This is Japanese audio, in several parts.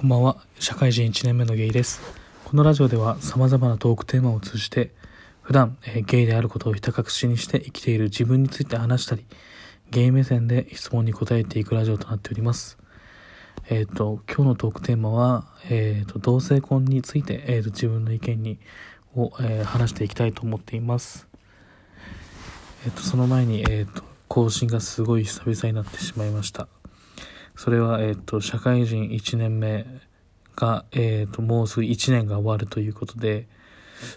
こんばんは。社会人1年目のゲイです。このラジオでは様々なトークテーマを通じて、普段、えゲイであることをひた隠しにして生きている自分について話したり、ゲイ目線で質問に答えていくラジオとなっております。えっ、と、今日のトークテーマは、えっ、と、同性婚について、えーと、自分の意見に、を、えー話していきたいと思っています。えっ、と、その前に、えっ、と、更新がすごい久々になってしまいました。それは、えっ、と、社会人1年目が、えっ、と、もうすぐ1年が終わるということで、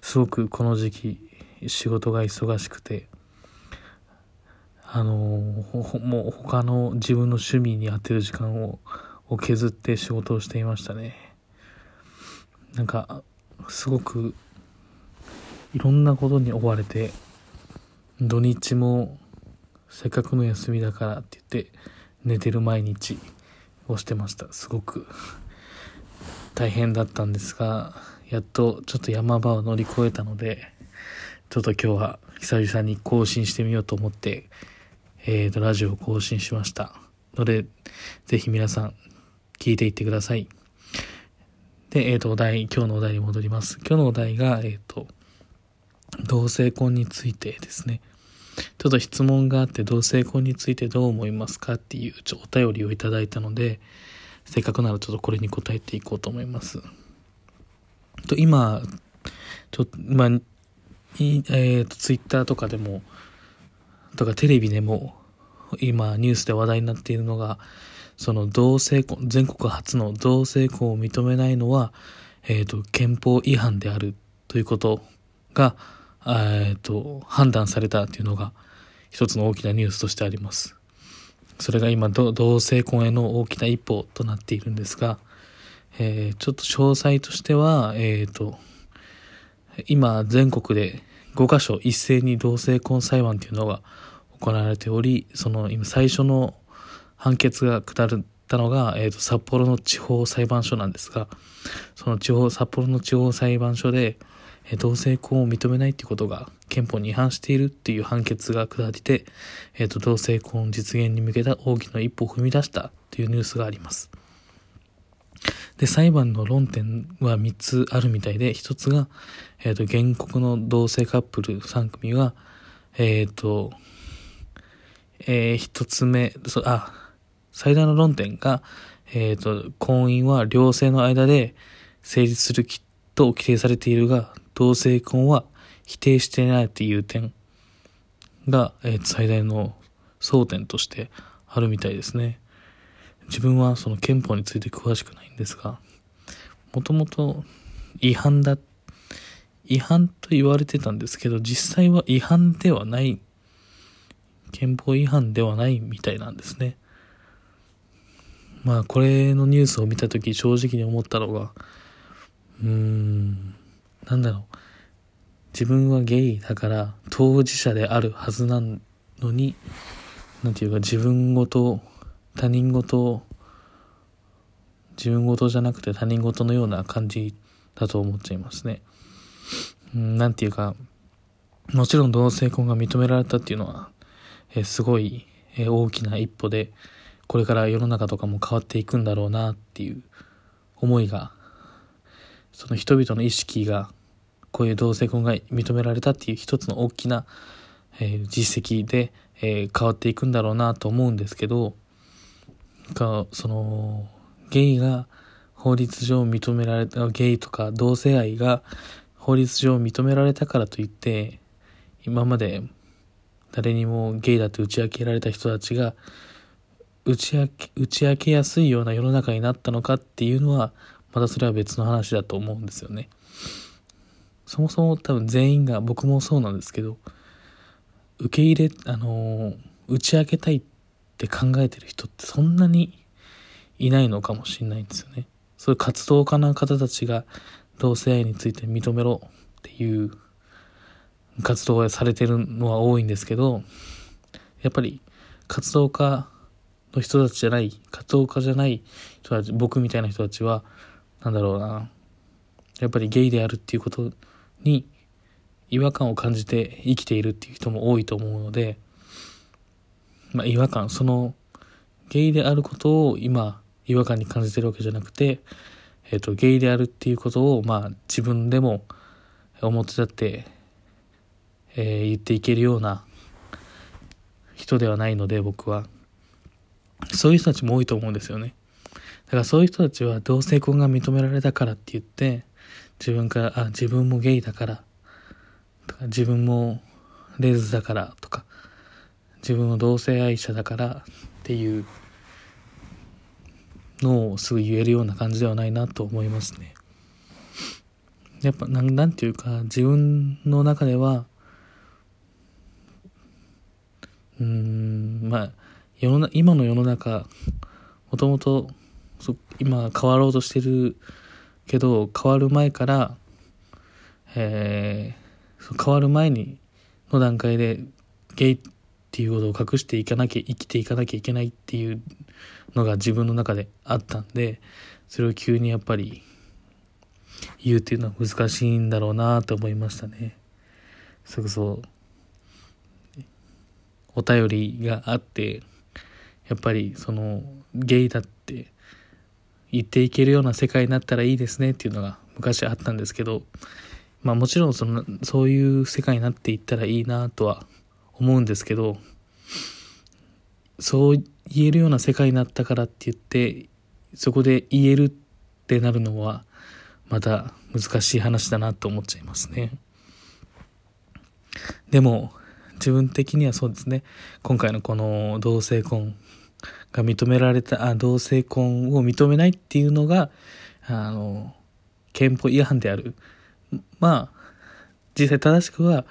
すごくこの時期、仕事が忙しくて、あのほほもう他の自分の趣味に当てる時間をを削って仕事をしていましたね。なんか、すごく、いろんなことに追われて、土日もせっかくの休みだからって言って寝てる毎日をしてました。すごく。大変だったんですがやっとちょっと山場を乗り越えたのでちょっと今日は久々に更新してみようと思ってえーとラジオを更新しました。のでぜひ皆さん聞いていってください。でえーとお題今日のお題に戻ります。今日のお題がえーと同性婚についてですね。ちょっと質問があって同性婚についてどう思いますかっていうちょお便りをいただいたのでせっかくならちょっとこれに答えていこうと思います。と今ちょっとまあいえー、とツイッターとかでもとかテレビでも今ニュースで話題になっているのがその同性婚全国初の同性婚を認めないのは、えー、と憲法違反であるということがえー、と判断されたっていうのが一つの大きなニュースとしてあります。それが今同性婚への大きな一歩となっているんですが、えーちょっと詳細としては、えー、と今全国で5カ所一斉に同性婚裁判っていうのが行われておりその今最初の判決が下ったのが、えー、と札幌の地方裁判所なんですがその地方札幌の地方裁判所で同性婚を認めないってことが憲法に違反しているっていう判決が下りて、えー、と同性婚実現に向けた大きな一歩を踏み出したっていうニュースがあります。で、裁判の論点は3つあるみたいで、1つが、えっ、と、原告の同性カップル3組が、えっ、と、えー、1つ目、そあ、最大の論点が、えっ、と、婚姻は両性の間で成立するきと規定されているが、同性婚は否定していないっていう点が、えー最大の争点としてあるみたいですね。自分はその憲法について詳しくないんですが、もともと違反だ、違反と言われてたんですけど、実際は違反ではない、憲法違反ではないみたいなんですね。まあこれのニュースを見たとき正直に思ったのが、うーん、なんだろう。自分はゲイだから当事者であるはずなのに、なんていうか自分ごと、他人ごと、自分ごとじゃなくて他人ごとのような感じだと思っちゃいますね。なんていうか、もちろん同性婚が認められたっていうのは、えすごい、え大きな一歩で、これから世の中とかも変わっていくんだろうなっていう思いがその人々の意識がこういう同性婚が認められたっていう一つの大きな、えー実績で、えー変わっていくんだろうなと思うんですけどがそのゲイが法律上認められたゲイとか同性愛が法律上認められたからといって今まで誰にもゲイだと打ち明けられた人たちが打ち明け打ち明けやすいような世の中になったのかっていうのはまたそれは別の話だと思うんですよね。そもそも多分全員が僕もそうなんですけど受け入れあの打ち明けたいって考えてる人ってそんなにいないのかもしれないんですよね。そういう活動家の方たちが同性愛について認めろっていう活動をされてるのは多いんですけどやっぱり活動家の人たちじゃない活動家じゃない人たち僕みたいな人たちはなんだろうなやっぱりゲイであるっていうことに違和感を感じて生きているっていう人も多いと思うので、まあ、違和感そのゲイであることを今違和感に感じてるわけじゃなくて、えっ、と、ゲイであるっていうことを、まあ、自分でも表立って、えー、言っていけるような人ではないので、僕は。そういう人たちも多いと思うんですよね。だからそういう人たちは同性婚が認められたからって言って、自分から、あ、自分もゲイだから、とか、自分もレズだからとか、自分も同性愛者だからっていうのをすぐ言えるような感じではないなと思いますね。やっぱなん、なんていうか、自分の中では、うん、まあ、世の今の世の中、もともと、今変わろうとしてるけど、変わる前から、えー、変わる前に、の段階で、ゲイっていうことを隠していかなきゃ、生きていかなきゃいけないっていうのが自分の中であったんで、それを急にやっぱり言うっていうのは難しいんだろうなと思いましたね。それこそ、お便りがあって、やっぱりそのゲイだって言っていけるような世界になったらいいですねっていうのが昔あったんですけど、まあもちろんその、そういう世界になっていったらいいなとは思うんですけど、そう言えるような世界になったからって言って、そこで言えるってなるのは、また難しい話だなと思っちゃいますね。でも、自分的にはそうですね、今回のこの同性婚が認められた、あ同性婚を認めないっていうのが、あの、憲法違反である。まあ、実際正しくは、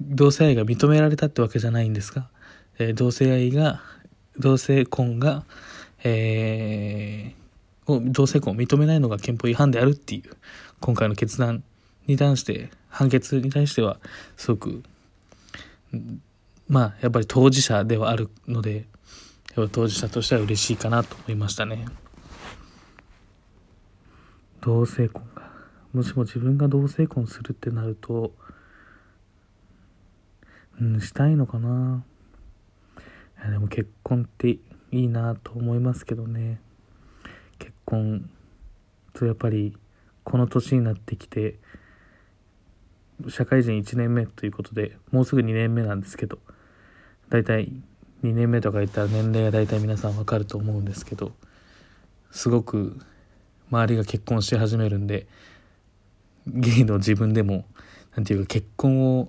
同性愛が認められたってわけじゃないんですが、えー、同性愛が同性婚が、えー、を同性婚を認めないのが憲法違反であるっていう、今回の決断に関して、判決に対しては、すごく、まあ、やっぱり当事者ではあるので、当事者としては嬉しいかなと思いましたね。同性婚が。もしも自分が同性婚するってなると、うん、したいのかな。やでも結婚っていいなと思いますけどね結婚とやっぱりこの年になってきて社会人1年目ということでもうすぐ2年目なんですけど大体2年目とか言ったら年齢が大体皆さんわかると思うんですけどすごく周りが結婚し始めるんでゲイの自分でも何て言うか結婚を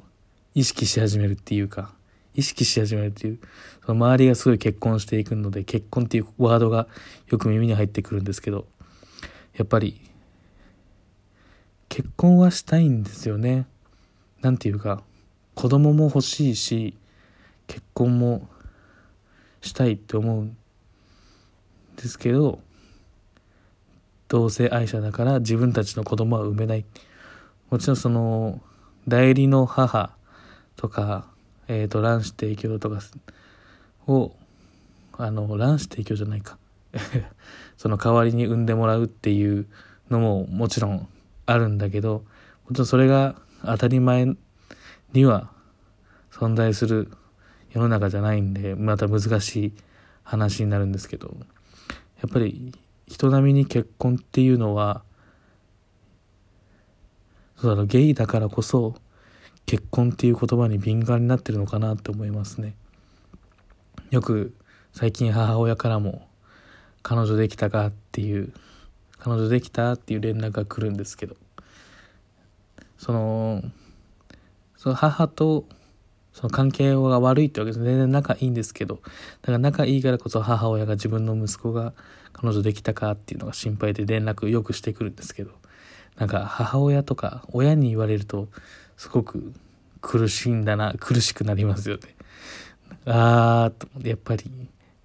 意識し始めるっていうか意識し始めるっていう、その周りがすごい結婚していくので、結婚っていうワードがよく耳に入ってくるんですけど、やっぱり、結婚はしたいんですよね。なんていうか、子供も欲しいし、結婚もしたいって思うんですけど、同性愛者だから自分たちの子供は産めない。もちろんその、代理の母とか、えっ、ー、と、卵子提供とかを、あの、卵子提供じゃないか。その代わりに産んでもらうっていうのももちろんあるんだけど、もちろんそれが当たり前には存在する世の中じゃないんで、また難しい話になるんですけど、やっぱり人並みに結婚っていうのは、そうだ、ゲイだからこそ、結婚っていう言葉に敏感になってるのかなって思いますね。よく最近母親からも彼女できたかっていう彼女できたっていう連絡が来るんですけどそのその母とその関係が悪いってわけです全然仲いいんですけどだから仲いいからこそ母親が自分の息子が彼女できたかっていうのが心配で連絡よくしてくるんですけどなんか母親とか親に言われるとすごく苦しいんだな、苦しくなりますよね。あー、やっぱり、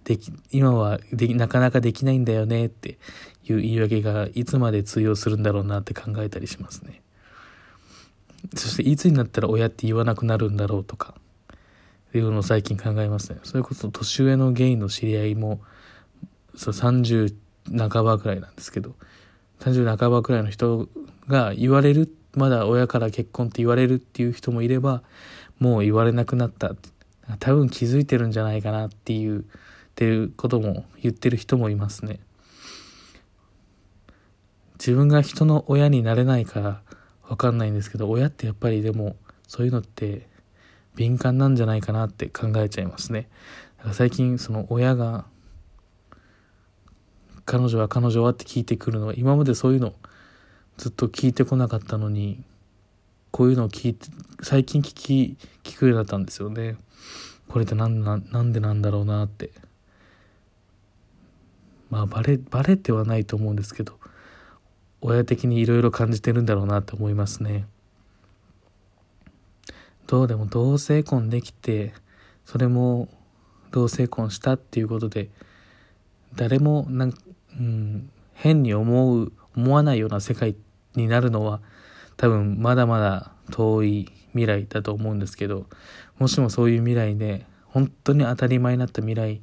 でき、今はでき、なかなかできないんだよねっていう言い訳がいつまで通用するんだろうなって考えたりしますね。そしていつになったら親って言わなくなるんだろうとか、いうのを最近考えますね。それこそ年上のゲイの知り合いも、そう30半ばくらいなんですけど、30半ばくらいの人が言われるまだ親から結婚って言われるっていう人もいればもう言われなくなった多分気づいてるんじゃないかなっていうっていうことも言ってる人もいますね自分が人の親になれないからわかんないんですけど、親ってやっぱりでもそういうのって敏感なんじゃないかなって考えちゃいますね。だから最近その親が彼女は彼女はって聞いてくるのは今までそういうのずっと聞いてこなかったのにこういうのを聞いて最近聞き聞くようになったんですよね。これってなんななんでなんだろうなってまあバレバレてはないと思うんですけど親的にいろいろ感じてるんだろうなって思いますねどうでも同性婚できてそれも同性婚したっていうことで誰もなん、うん、変に思う思わないような世界になるのは多分まだまだ遠い未来だと思うんですけどもしもそういう未来で本当に当たり前になった未来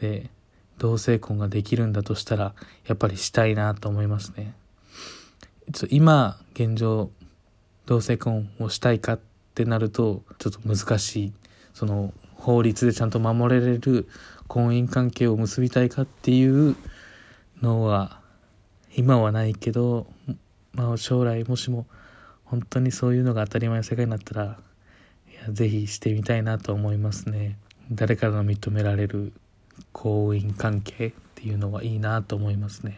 で同性婚ができるんだとしたらやっぱりしたいなと思いますね。今現状同性婚をしたいかってなるとちょっと難しいその法律でちゃんと守れれる婚姻関係を結びたいかっていうのは今はないけど、まあ、将来もしも本当にそういうのが当たり前の世界になったらいやぜひしてみたいなと思いますね。誰からの認められる婚姻関係っていうのはいいなと思いますね。